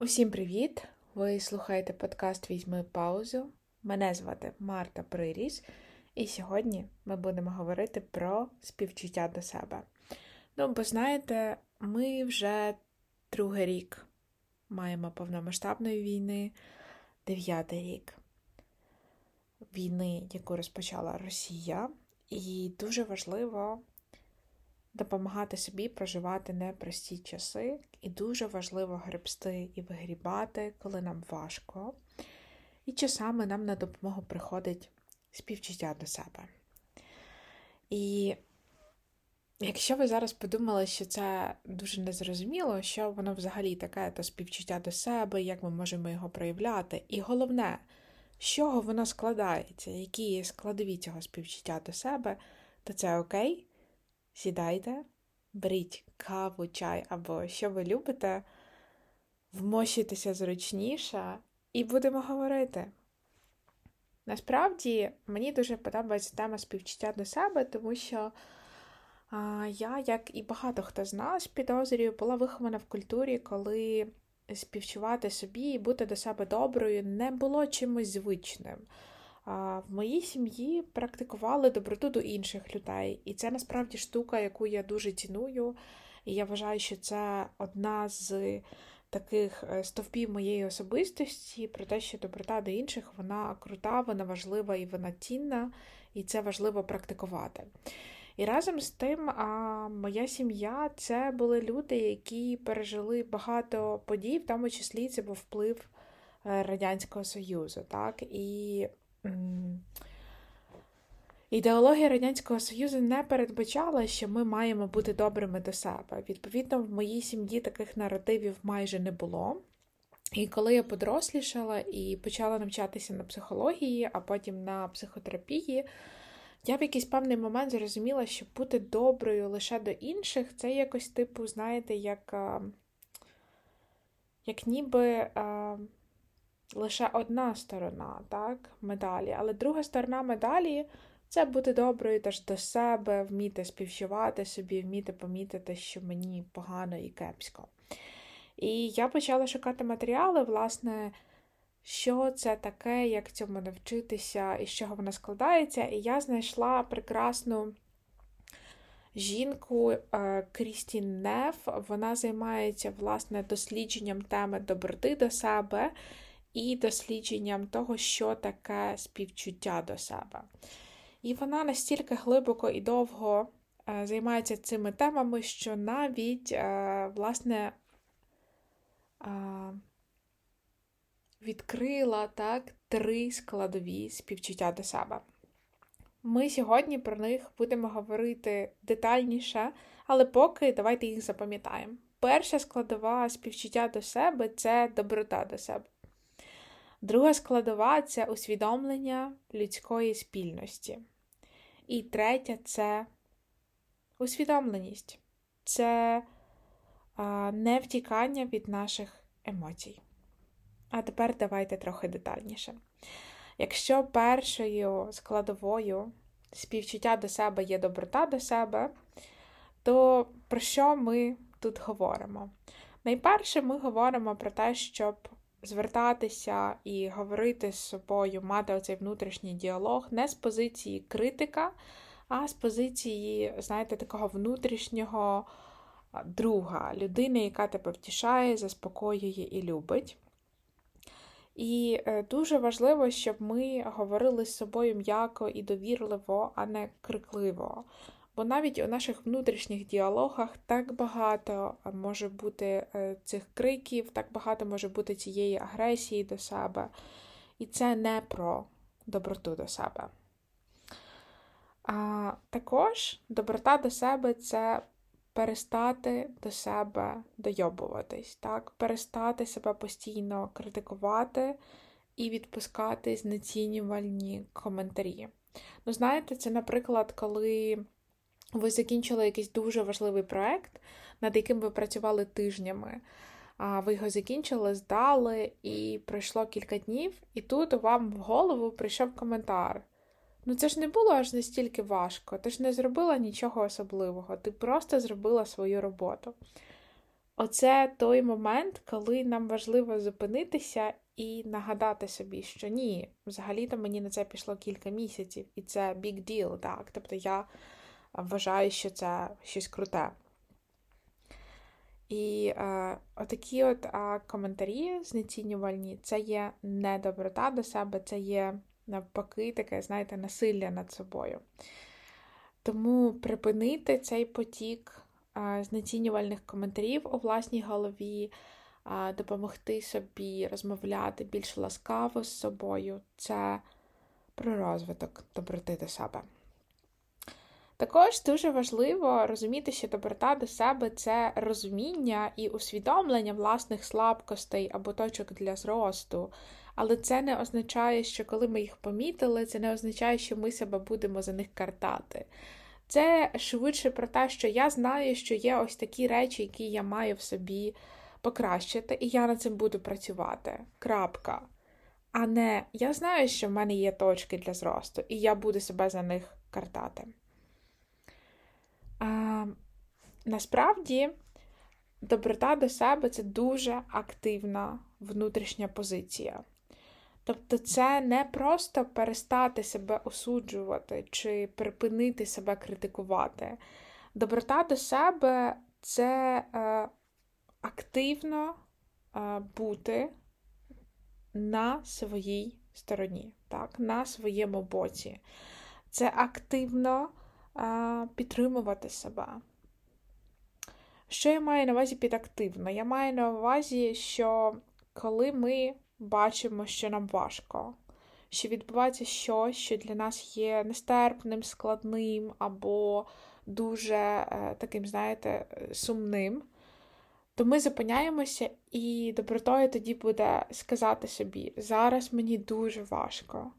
Усім привіт! Ви слухаєте подкаст Візьми паузу. Мене звати Марта Приріс, і сьогодні ми будемо говорити про співчуття до себе. Ну, бо знаєте, ми вже другий рік маємо повномасштабної війни, дев'ятий рік війни, яку розпочала Росія, і дуже важливо допомагати собі проживати непрості часи, і дуже важливо гребсти і вигрібати, коли нам важко. І часами нам на допомогу приходить співчуття до себе. І якщо ви зараз подумали, що це дуже незрозуміло, що воно взагалі таке, то співчуття до себе, як ми можемо його проявляти, і головне, з чого воно складається, які складові цього співчуття до себе, то це окей. Сідайте, беріть каву, чай або що ви любите, вмощуйтеся зручніше і будемо говорити. Насправді, мені дуже подобається тема співчуття до себе, тому що а, я, як і багато хто з нас, підозрюю, була вихована в культурі, коли співчувати собі і бути до себе доброю не було чимось звичним. В моїй сім'ї практикували доброту до інших людей, і це насправді штука, яку я дуже ціную. І я вважаю, що це одна з таких е, стовпів моєї особистості про те, що доброта до інших вона крута, вона важлива і вона цінна, і це важливо практикувати. І разом з тим, а, моя сім'я це були люди, які пережили багато подій, в тому числі це був вплив е, Радянського Союзу. так, і Ідеологія Радянського Союзу не передбачала, що ми маємо бути добрими до себе. Відповідно, в моїй сім'ї таких наративів майже не було. І коли я подрослішала і почала навчатися на психології, а потім на психотерапії, я в якийсь певний момент зрозуміла, що бути доброю лише до інших це якось, типу, знаєте, як як ніби лише одна сторона так, медалі, але друга сторона медалі це бути доброю теж до себе, вміти співчувати собі, вміти помітити, що мені погано і кепсько. І я почала шукати матеріали, власне, що це таке, як цьому навчитися і з чого вона складається. І я знайшла прекрасну жінку е, Крістін Неф. Вона займається власне дослідженням теми доброти до себе і дослідженням того, що таке співчуття до себе. І вона настільки глибоко і довго е, займається цими темами, що навіть, е, власне, е, відкрила так три складові співчуття до себе. Ми сьогодні про них будемо говорити детальніше, але поки давайте їх запам'ятаємо. Перша складова співчуття до себе це доброта до себе. Друга складова це усвідомлення людської спільності. І третя це усвідомленість, це а, невтікання від наших емоцій. А тепер давайте трохи детальніше. Якщо першою складовою співчуття до себе є доброта до себе, то про що ми тут говоримо? Найперше, ми говоримо про те, щоб звертатися і говорити з собою, мати оцей внутрішній діалог не з позиції критика, а з позиції, знаєте, такого внутрішнього друга, людини, яка тебе втішає, заспокоює і любить. І е, дуже важливо, щоб ми говорили з собою м'яко і довірливо, а не крикливо. Бо навіть у наших внутрішніх діалогах так багато може бути е, цих криків, так багато може бути цієї агресії до себе. І це не про доброту до себе. А Також доброта до себе це перестати до себе дойобуватись, так? перестати себе постійно критикувати і відпускати знецінювальні коментарі. Ну, знаєте, це, наприклад, коли ви закінчили якийсь дуже важливий проект, над яким ви працювали тижнями. Ви його закінчили, здали, і пройшло кілька днів, і тут вам в голову прийшов коментар. Ну, це ж не було аж настільки важко, ти ж не зробила нічого особливого, ти просто зробила свою роботу. Оце той момент, коли нам важливо зупинитися і нагадати собі, що ні, взагалі-то мені на це пішло кілька місяців, і це big deal, так. Тобто я вважаю, що це щось круте. І е, отакі от е, коментарі знецінювальні, це є недоброта до себе, це є навпаки таке, знаєте, насилля над собою. Тому припинити цей потік е, знецінювальних коментарів у власній голові, е, допомогти собі розмовляти більш ласкаво з собою це про розвиток доброти до себе. Також дуже важливо розуміти, що доброта до себе це розуміння і усвідомлення власних слабкостей або точок для зросту. Але це не означає, що коли ми їх помітили, це не означає, що ми себе будемо за них картати. Це швидше про те, що я знаю, що є ось такі речі, які я маю в собі покращити, і я над цим буду працювати. Крапка. А не я знаю, що в мене є точки для зросту, і я буду себе за них картати. А, Насправді, доброта до себе це дуже активна внутрішня позиція. Тобто, це не просто перестати себе осуджувати чи припинити себе критикувати. Доброта до себе це е, активно е, бути на своїй стороні, так, на своєму боці. Це активно підтримувати себе. Що я маю на увазі під активно? Я маю на увазі, що коли ми бачимо, що нам важко, що відбувається щось, що для нас є нестерпним, складним або дуже е, таким, знаєте, сумним, то ми зупиняємося, і добротою тоді буде сказати собі: зараз мені дуже важко.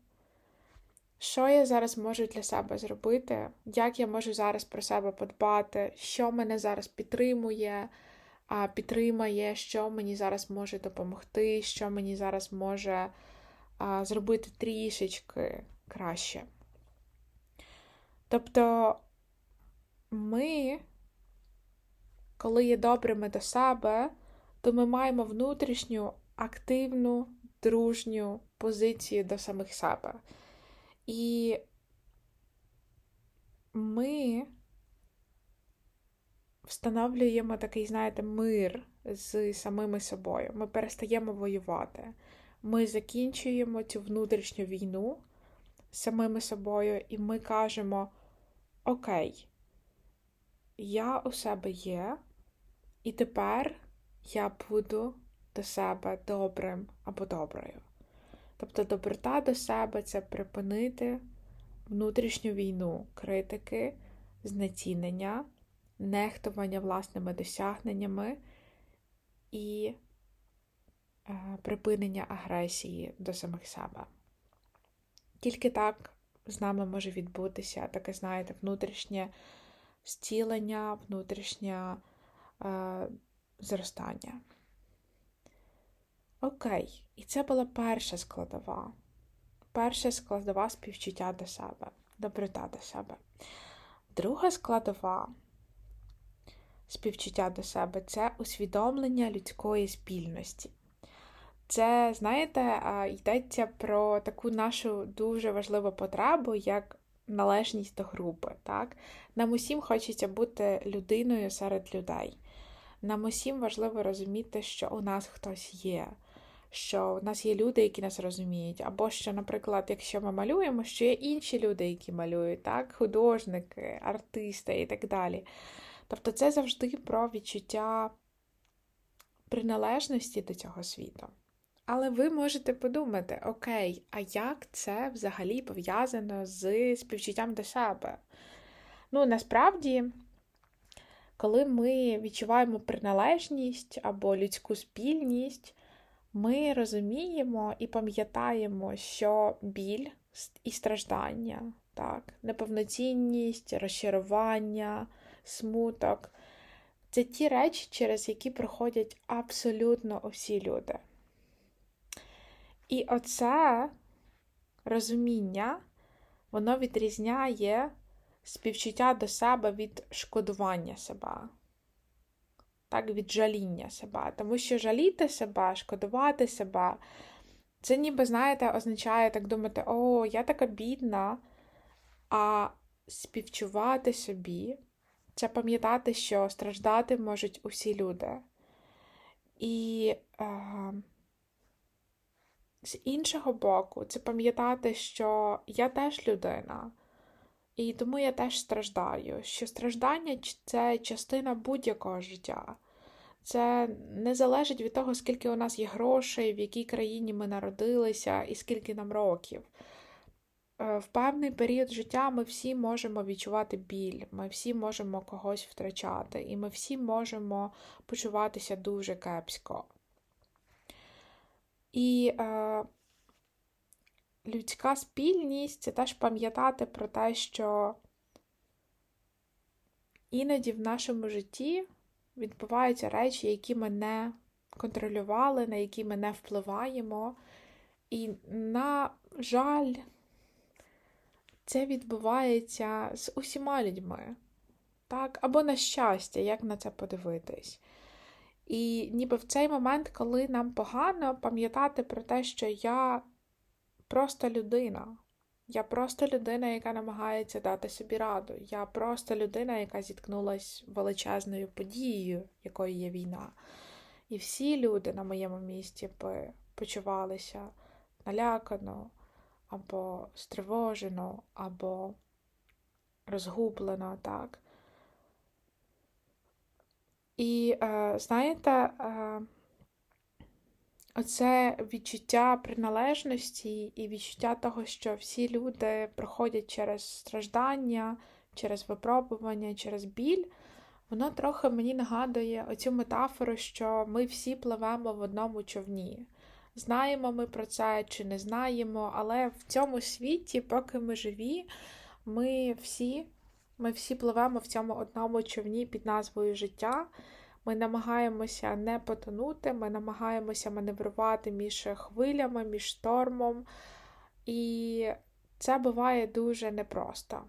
Що я зараз можу для себе зробити? Як я можу зараз про себе подбати, що мене зараз підтримує, підтримає, що мені зараз може допомогти, що мені зараз може зробити трішечки краще. Тобто ми, коли є добрими до себе, то ми маємо внутрішню активну, дружню позицію до самих себе. І ми встановлюємо такий, знаєте, мир з самими собою. Ми перестаємо воювати. Ми закінчуємо цю внутрішню війну з самими собою, і ми кажемо: Окей, я у себе є, і тепер я буду до себе добрим або доброю. Тобто доброта до себе це припинити внутрішню війну, критики, знецінення, нехтування власними досягненнями і е, припинення агресії до самих себе. Tільки так з нами може відбутися таке, знаєте, внутрішнє зцілення, внутрішнє е, зростання. Окей, і це була перша складова. Перша складова співчуття до себе, доброта до себе. Друга складова співчуття до себе це усвідомлення людської спільності. Це, знаєте, йдеться про таку нашу дуже важливу потребу, як належність до групи. Так? Нам усім хочеться бути людиною серед людей. Нам усім важливо розуміти, що у нас хтось є що в нас є люди, які нас розуміють, або що, наприклад, якщо ми малюємо, що є інші люди, які малюють, так, художники, артисти і так далі. Тобто це завжди про відчуття приналежності до цього світу. Але ви можете подумати, окей, а як це взагалі пов'язано з співчуттям до себе? Ну, насправді, коли ми відчуваємо приналежність або людську спільність, ми розуміємо і пам'ятаємо, що біль і страждання, так, неповноцінність, розчарування, смуток це ті речі, через які проходять абсолютно усі люди. І оце розуміння, воно відрізняє співчуття до себе від шкодування себе. Так, від жаління себе. Тому що жаліти себе, шкодувати себе, це ніби, знаєте, означає так думати: о, я така бідна, а співчувати собі це пам'ятати, що страждати можуть усі люди. І е, з іншого боку, це пам'ятати, що я теж людина, і тому я теж страждаю. Що страждання це частина будь-якого життя. Це не залежить від того, скільки у нас є грошей, в якій країні ми народилися і скільки нам років. Е, в певний період життя ми всі можемо відчувати біль, ми всі можемо когось втрачати, і ми всі можемо почуватися дуже кепсько. І е, людська спільність це теж пам'ятати про те, що іноді в нашому житті відбуваються речі, які ми не контролювали, на які ми не впливаємо. І, на жаль, це відбувається з усіма людьми. Так? Або на щастя, як на це подивитись. І ніби в цей момент, коли нам погано пам'ятати про те, що я просто людина. Я просто людина, яка намагається дати собі раду. Я просто людина, яка зіткнулася величезною подією, якою є війна. І всі люди на моєму місці би почувалися налякано, або стривожено, або розгублено, так. І, е, знаєте, е, оце відчуття приналежності і відчуття того, що всі люди проходять через страждання, через випробування, через біль, воно трохи мені нагадує оцю метафору, що ми всі пливемо в одному човні. Знаємо ми про це чи не знаємо, але в цьому світі, поки ми живі, ми всі ми всі пливемо в цьому одному човні під назвою життя. Ми намагаємося не потонути, ми намагаємося маневрувати між хвилями, між штормом. І це буває дуже непросто.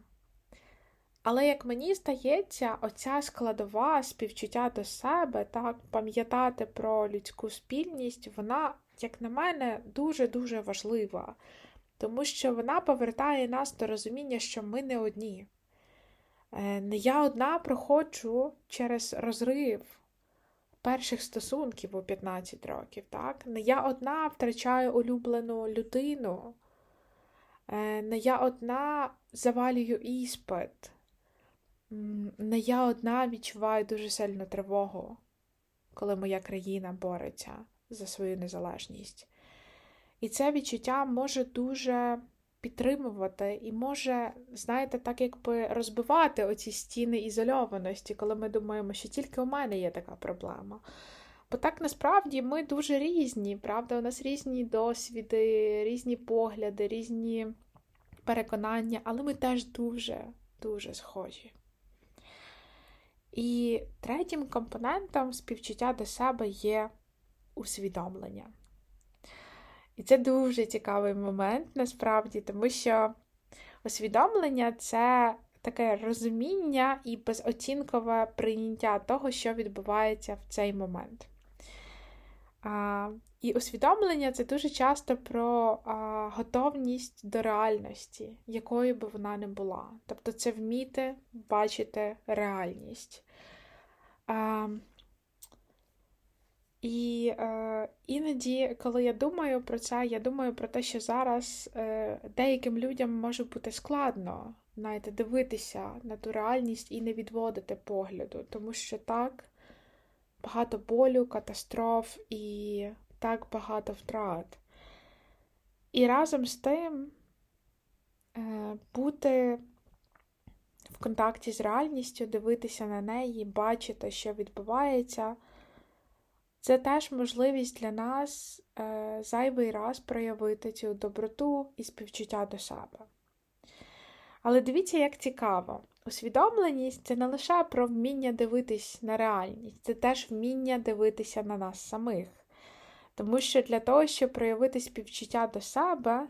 Але, як мені здається, оця складова співчуття до себе, так, пам'ятати про людську спільність, вона, як на мене, дуже-дуже важлива, тому що вона повертає нас до розуміння, що ми не одні. Не я одна проходжу через розрив перших стосунків у 15 років. так? Не я одна втрачаю улюблену людину, е, не я одна завалюю іспит, не я одна відчуваю дуже сильну тривогу, коли моя країна бореться за свою незалежність. І це відчуття може дуже підтримувати і може, знаєте, так якби розбивати оці стіни ізольованості, коли ми думаємо, що тільки у мене є така проблема. Бо так насправді ми дуже різні, правда, у нас різні досвіди, різні погляди, різні переконання, але ми теж дуже-дуже схожі. І третім компонентом співчуття до себе є усвідомлення. І це дуже цікавий момент насправді, тому що усвідомлення це таке розуміння і безоцінкове прийняття того, що відбувається в цей момент. А, І усвідомлення це дуже часто про а, готовність до реальності, якою би вона не була. Тобто це вміти бачити реальність. А, і е, іноді, коли я думаю про це, я думаю про те, що зараз е, деяким людям може бути складно знаєте, дивитися на ту реальність і не відводити погляду, тому що так багато болю, катастроф і так багато втрат. І разом з тим е, бути в контакті з реальністю, дивитися на неї, бачити, що відбувається. Це теж можливість для нас е, зайвий раз проявити цю доброту і співчуття до себе. Але дивіться, як цікаво. Усвідомленість це не лише про вміння дивитись на реальність, це теж вміння дивитися на нас самих. Тому що для того, щоб проявити співчуття до себе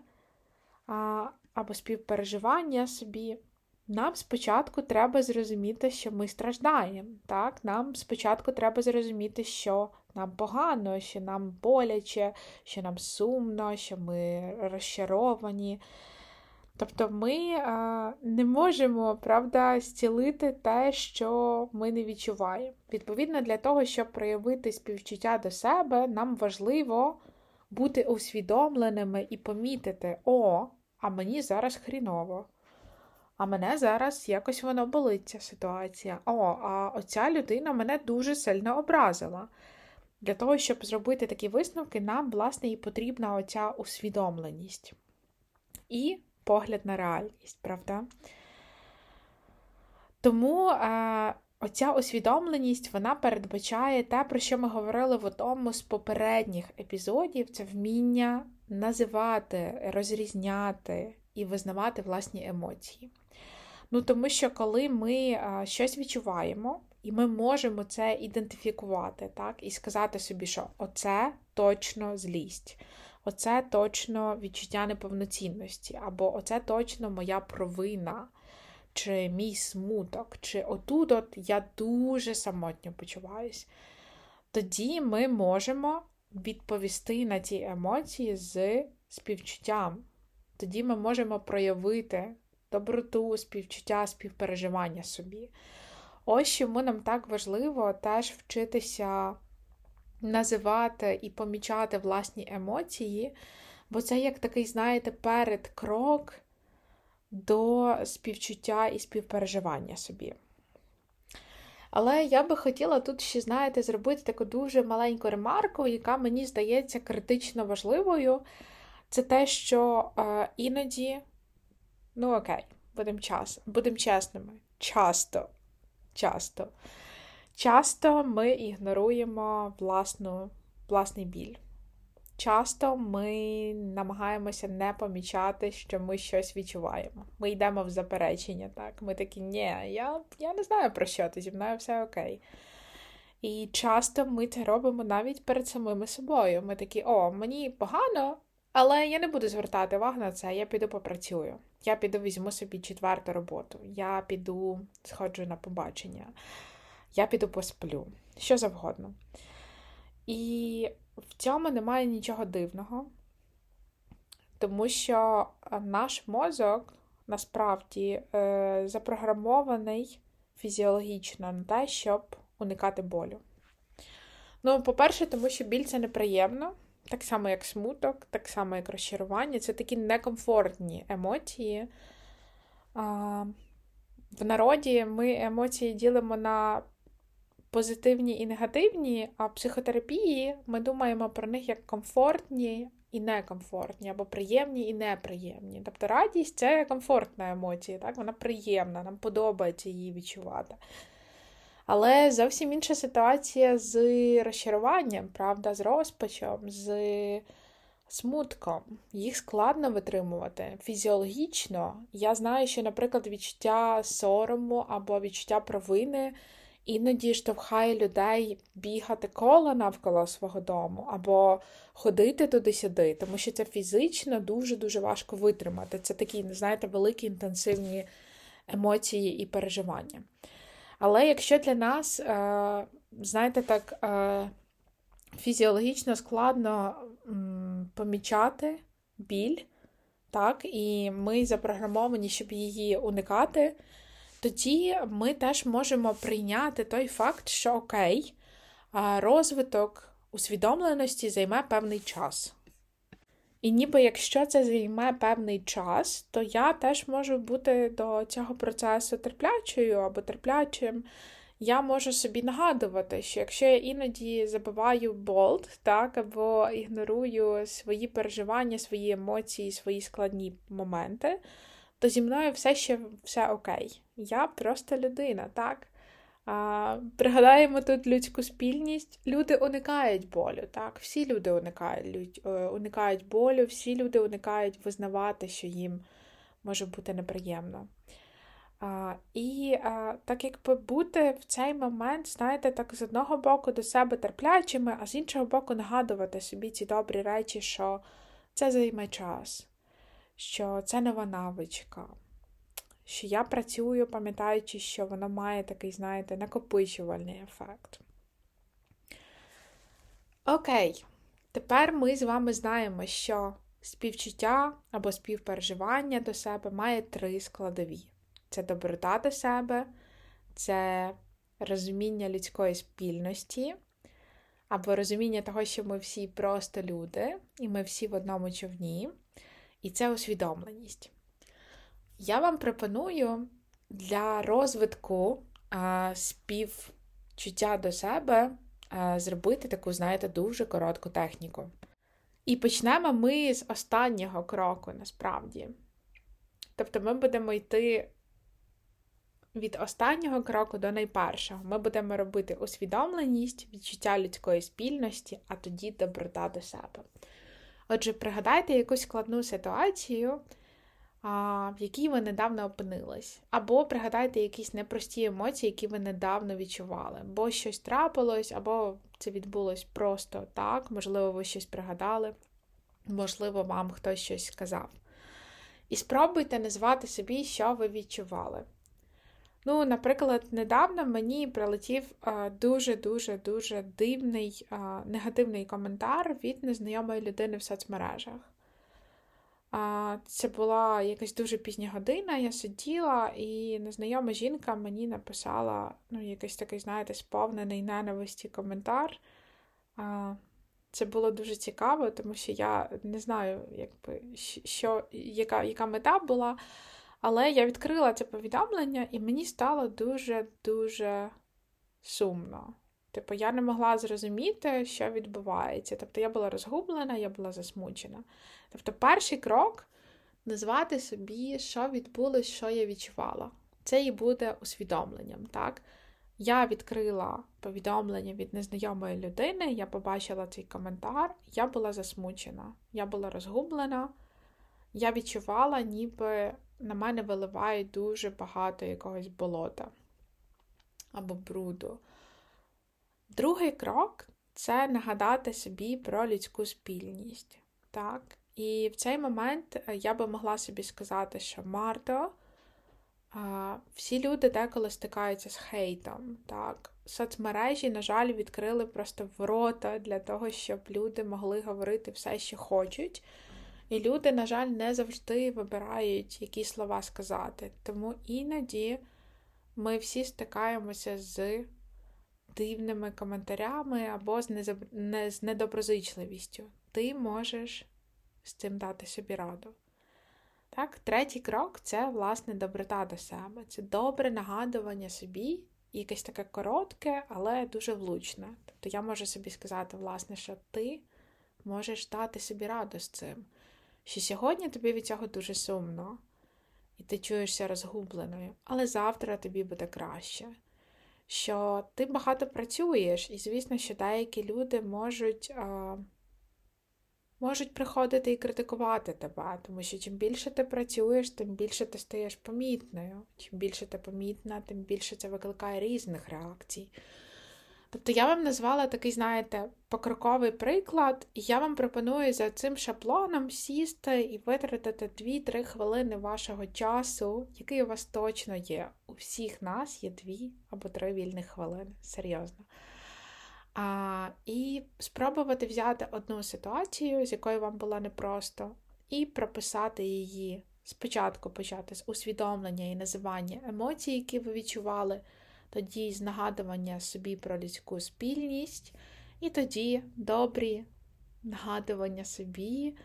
а, або співпереживання собі, нам спочатку треба зрозуміти, що ми страждаємо. Так? Нам спочатку треба зрозуміти, що нам погано, що нам боляче, що нам сумно, що ми розчаровані. Тобто ми а, не можемо правда, зцілити те, що ми не відчуваємо. Відповідно, для того, щоб проявити співчуття до себе, нам важливо бути усвідомленими і помітити, о, а мені зараз хріново. А мене зараз якось воно болить ця ситуація. О, а оця людина мене дуже сильно образила. Для того, щоб зробити такі висновки, нам, власне, і потрібна оця усвідомленість. І погляд на реальність, правда? Тому е, оця усвідомленість вона передбачає те, про що ми говорили в одному з попередніх епізодів: це вміння називати, розрізняти і визнавати власні емоції. Ну, Тому що коли ми щось відчуваємо, і ми можемо це ідентифікувати, так, і сказати собі, що оце точно злість оце точно відчуття неповноцінності, або оце точно моя провина, чи мій смуток, чи отут от я дуже самотньо почуваюсь. Тоді ми можемо відповісти на ці емоції з співчуттям. Тоді ми можемо проявити доброту, співчуття, співпереживання собі. Ось чому нам так важливо теж вчитися називати і помічати власні емоції, бо це як такий, знаєте, передкрок до співчуття і співпереживання собі. Але я би хотіла тут ще, знаєте, зробити таку дуже маленьку ремарку, яка мені здається критично важливою. Це те, що е, іноді, ну окей, будемо час, будем чесними, часто, часто Часто ми ігноруємо власну, власний біль. Часто ми намагаємося не помічати, що ми щось відчуваємо. Ми йдемо в заперечення, так? Ми такі, ні, я я не знаю про що ти, зі мною все окей. І часто ми це робимо навіть перед самими собою. Ми такі, о, мені погано, але я не буду звертати увагу на це, я піду попрацюю. Я піду візьму собі четверту роботу, я піду сходжу на побачення я піду посплю, що завгодно. І в цьому немає нічого дивного, тому що наш мозок насправді е, запрограмований фізіологічно на те, щоб уникати болю. Ну, по-перше, тому що біль це неприємно, так само, як смуток, так само, як розчарування. Це такі некомфортні емоції. В народі ми емоції ділимо на позитивні і негативні, а в психотерапії ми думаємо про них як комфортні і некомфортні, або приємні і неприємні. Тобто радість це комфортна емоція, так? вона приємна, нам подобається її відчувати. Але зовсім інша ситуація з розчаруванням, правда, з розпачом, з смутком. Їх складно витримувати. Фізіологічно. Я знаю, що, наприклад, відчуття сорому або відчуття провини іноді штовхає людей бігати коло навколо свого дому або ходити туди-сюди, тому що це фізично дуже-дуже важко витримати. Це такі, знаєте, великі інтенсивні емоції і переживання. Але якщо для нас, е, знаєте, так, е, фізіологічно складно помічати біль, так, і ми запрограмовані, щоб її уникати, тоді ми теж можемо прийняти той факт, що окей, розвиток усвідомленості займе певний час. І ніби якщо це займе певний час, то я теж можу бути до цього процесу терплячою або терплячим. Я можу собі нагадувати, що якщо я іноді забиваю болт, так, або ігнорую свої переживання, свої емоції, свої складні моменти, то зі мною все ще все окей. Я просто людина, так? А, Пригадаємо тут людську спільність. Люди уникають болю, так? Всі люди уникають е, уникають болю, всі люди уникають визнавати, що їм може бути неприємно. А, І а, так якби бути в цей момент, знаєте, так з одного боку до себе терплячими, а з іншого боку, нагадувати собі ці добрі речі, що це займе час що це нова навичка, що я працюю, пам'ятаючи, що воно має такий, знаєте, накопичувальний ефект. Окей, тепер ми з вами знаємо, що співчуття або співпереживання до себе має три складові: це доброта до себе, це розуміння людської спільності, або розуміння того, що ми всі просто люди, і ми всі в одному човні, і це усвідомленість. Я вам пропоную для розвитку а, співчуття до себе а, зробити таку, знаєте, дуже коротку техніку. І почнемо ми з останнього кроку, насправді. Тобто ми будемо йти від останнього кроку до найпершого. Ми будемо робити усвідомленість, відчуття людської спільності, а тоді доброта до себе. Отже, пригадайте якусь складну ситуацію, в якій ви недавно опинились. Або пригадайте якісь непрості емоції, які ви недавно відчували. Бо щось трапилось, або це відбулось просто так, можливо, ви щось пригадали, можливо, вам хтось щось сказав. І спробуйте назвати собі, що ви відчували. Ну, наприклад, недавно мені прилетів дуже-дуже-дуже дивний негативний коментар від незнайомої людини в соцмережах. Це була якась дуже пізня година, я сиділа, і незнайома жінка мені написала ну, якийсь такий, знаєте, сповнений ненависті коментар. Це було дуже цікаво, тому що я не знаю, якби, що, яка, яка мета була. Але я відкрила це повідомлення, і мені стало дуже-дуже сумно. Типу, я не могла зрозуміти, що відбувається. Тобто я була розгублена, я була засмучена. Тобто, перший крок назвати собі, що відбулося, що я відчувала. Це і буде усвідомленням. так? Я відкрила повідомлення від незнайомої людини, я побачила цей коментар, я була засмучена, я була розгублена, я відчувала, ніби на мене виливають дуже багато якогось болота або бруду. Другий крок це нагадати собі про людську спільність. Так? І в цей момент е, я би могла собі сказати, що Марто, всі люди деколи стикаються з хейтом. Так? Соцмережі, на жаль, відкрили просто ворота для того, щоб люди могли говорити все, що хочуть. І люди, на жаль, не завжди вибирають, які слова сказати. Тому іноді ми всі стикаємося з дивними коментарями або з, незаб... не... з недоброзичливістю. Ти можеш з цим дати собі раду. Так, Третій крок це, власне, доброта до себе. Це добре нагадування собі, якесь таке коротке, але дуже влучне. Тобто я можу собі сказати, власне, що ти можеш дати собі раду з цим що сьогодні тобі від цього дуже сумно, і ти чуєшся розгубленою, але завтра тобі буде краще. Що ти багато працюєш, і, звісно, що деякі люди можуть а, можуть приходити і критикувати тебе, тому що чим більше ти працюєш, тим більше ти стаєш помітною. Чим більше ти помітна, тим більше це викликає різних реакцій. Тобто я вам назвала такий, знаєте, покроковий приклад, і я вам пропоную за цим шаблоном сісти і витратити 2-3 хвилини вашого часу, який у вас точно є. У всіх нас є 2 або 3 вільних хвилини, серйозно. А, І спробувати взяти одну ситуацію, з якою вам було непросто, і прописати її. Спочатку почати з усвідомлення і називання емоцій, які ви відчували тоді з нагадування собі про людську спільність, і тоді добрі нагадування собі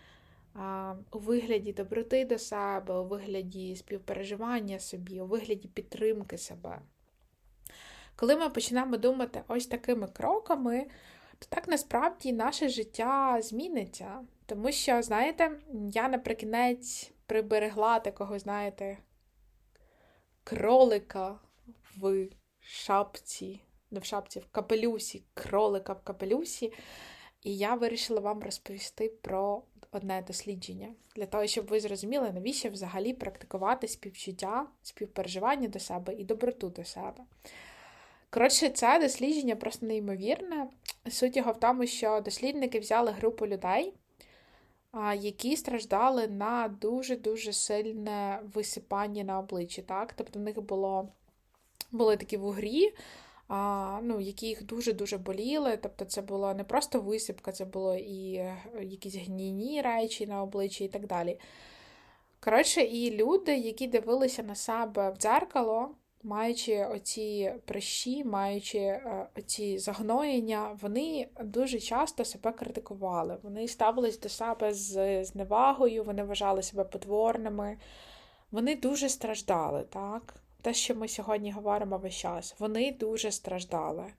а, у вигляді доброти до себе, у вигляді співпереживання собі, у вигляді підтримки себе. Коли ми почнемо думати ось такими кроками, то так насправді наше життя зміниться. Тому що, знаєте, я наприкінець приберегла такого, знаєте, кролика в шапці, не в шапці, в капелюсі, кролика в капелюсі. І я вирішила вам розповісти про одне дослідження, для того, щоб ви зрозуміли, навіщо взагалі практикувати співчуття, співпереживання до себе і доброту до себе. Коротше, це дослідження просто неймовірне. Суть його в тому, що дослідники взяли групу людей, які страждали на дуже-дуже сильне висипання на обличчі. Так? Тобто в них було, були такі вугрі, а, ну, які їх дуже-дуже боліли. Тобто це була не просто висипка, це було і е, якісь гнійні речі на обличчі і так далі. Коротше, і люди, які дивилися на себе в дзеркало, маючи оці прищі, маючи е, оці загноєння, вони дуже часто себе критикували. Вони ставились до себе з зневагою, вони вважали себе потворними, вони дуже страждали, так? Те, що ми сьогодні говоримо весь час, вони дуже страждали.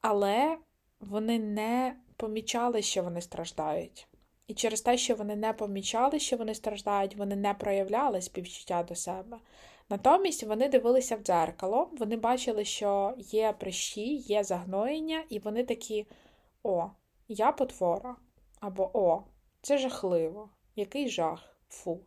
Але вони не помічали, що вони страждають. І через те, що вони не помічали, що вони страждають, вони не проявляли співчуття до себе. Натомість вони дивилися в дзеркало, вони бачили, що є прищі, є загноєння, і вони такі: О, я потвора. Або О, це жахливо, який жах, фу.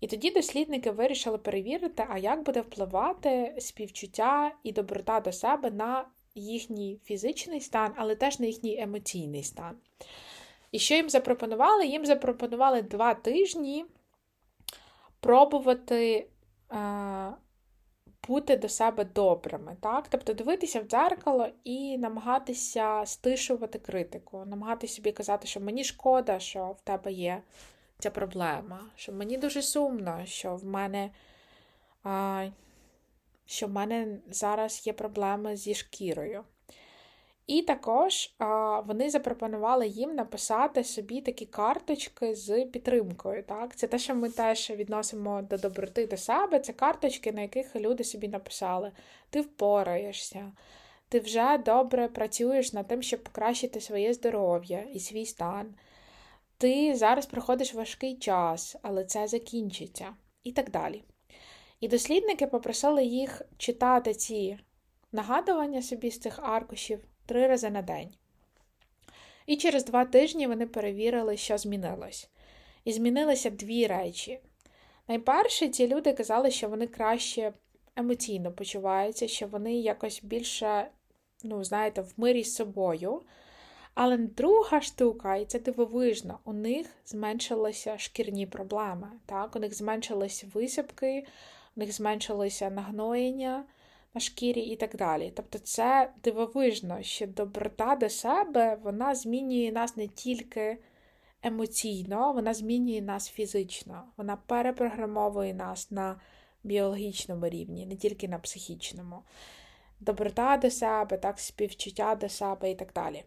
І тоді дослідники вирішили перевірити, а як буде впливати співчуття і доброта до себе на їхній фізичний стан, але теж на їхній емоційний стан. І що їм запропонували? Їм запропонували два тижні пробувати е, бути до себе добрими. так? Тобто дивитися в дзеркало і намагатися стишувати критику, намагатися собі казати, що мені шкода, що в тебе є ця проблема, що мені дуже сумно, що в мене. Е, що в мене зараз є проблеми зі шкірою. І також а, вони запропонували їм написати собі такі карточки з підтримкою. Так? Це те, що ми теж відносимо до доброти до себе. Це карточки, на яких люди собі написали: ти впораєшся, ти вже добре працюєш над тим, щоб покращити своє здоров'я і свій стан. Ти зараз проходиш важкий час, але це закінчиться. І так далі. І дослідники попросили їх читати ці нагадування собі з цих аркушів три рази на день. І через два тижні вони перевірили, що змінилось. І змінилися дві речі. Найперше, ці люди казали, що вони краще емоційно почуваються, що вони якось більше, ну, знаєте, в мирі з собою. Але друга штука, і це дивовижно, у них зменшилися шкірні проблеми. Так? У них зменшились висипки, у них зменшилися нагноєння на шкірі і так далі. Тобто, це дивовижно, що доброта до себе вона змінює нас не тільки емоційно, вона змінює нас фізично, вона перепрограмовує нас на біологічному рівні, не тільки на психічному. Доброта до себе, так, співчуття до себе і так далі.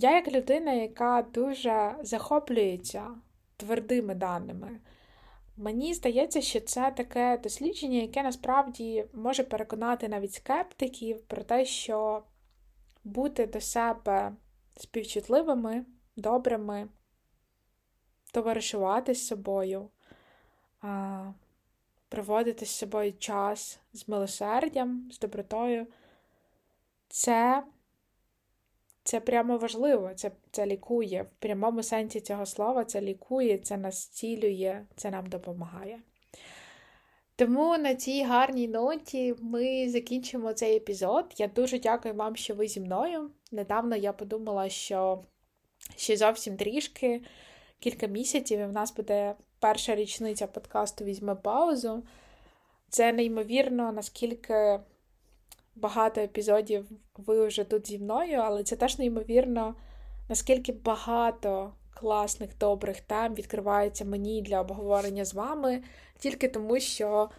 Я, як людина, яка дуже захоплюється твердими даними, Мені здається, що це таке дослідження, яке насправді може переконати навіть скептиків про те, що бути до себе співчутливими, добрими, товаришувати з собою, проводити з собою час з милосердям, з добротою, це це прямо важливо, це це лікує. В прямому сенсі цього слова це лікує, це нас цілює, це нам допомагає. Тому на цій гарній ноті ми закінчимо цей епізод. Я дуже дякую вам, що ви зі мною. Недавно я подумала, що ще зовсім трішки, кілька місяців, і в нас буде перша річниця подкасту Візьме паузу. Це неймовірно, наскільки багато епізодів ви вже тут зі мною, але це теж неймовірно, наскільки багато класних, добрих тем відкривається мені для обговорення з вами, тільки тому, що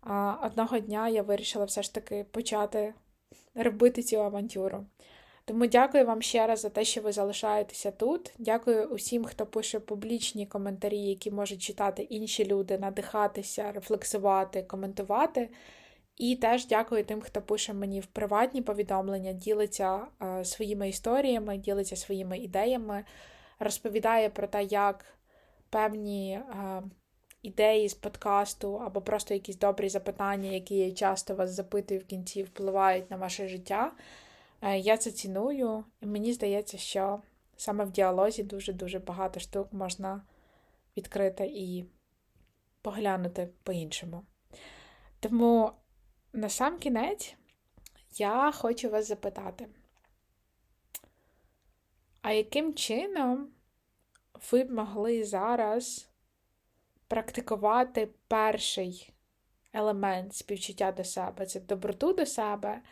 а, одного дня я вирішила все ж таки почати робити цю авантюру. Тому дякую вам ще раз за те, що ви залишаєтеся тут. Дякую усім, хто пише публічні коментарі, які можуть читати інші люди, надихатися, рефлексувати, коментувати. І теж дякую тим, хто пише мені в приватні повідомлення, ділиться е, своїми історіями, ділиться своїми ідеями, розповідає про те, як певні е, ідеї з подкасту або просто якісь добрі запитання, які я часто вас запитую в кінці, впливають на ваше життя. Е, я це ціную, і мені здається, що саме в діалозі дуже-дуже багато штук можна відкрити і поглянути по-іншому. Тому. На сам кінець я хочу вас запитати, а яким чином ви б могли зараз практикувати перший елемент співчуття до себе це доброту до себе,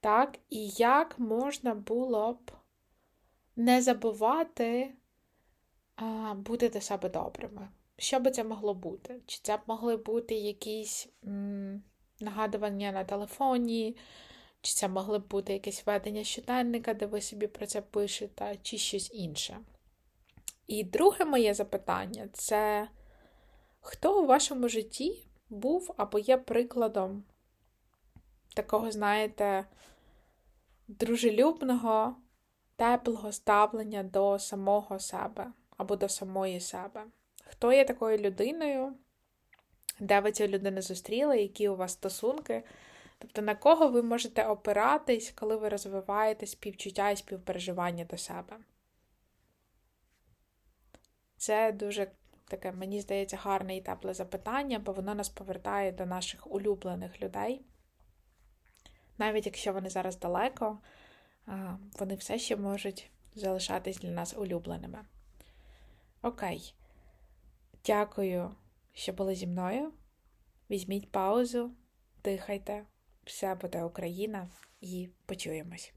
так, і як можна було б не забувати а, бути до себе добрими. Що би це могло бути? Чи це б могли бути якісь м, нагадування на телефоні, чи це могли б бути якесь ведення щоденника, де ви собі про це пишете, чи щось інше. І друге моє запитання це хто у вашому житті був або є прикладом такого, знаєте, дружелюбного, теплого ставлення до самого себе або до самої себе? Хто є такою людиною? Де ви цю людину зустріли, які у вас стосунки? Тобто, на кого ви можете опиратись, коли ви розвиваєте співчуття і співпереживання до себе? Це дуже таке, мені здається, гарне і тепле запитання, бо воно нас повертає до наших улюблених людей. Навіть якщо вони зараз далеко, вони все ще можуть залишатись для нас улюбленими. Окей. Дякую, що були зі мною. Візьміть паузу, дихайте, все буде Україна, і почуємось.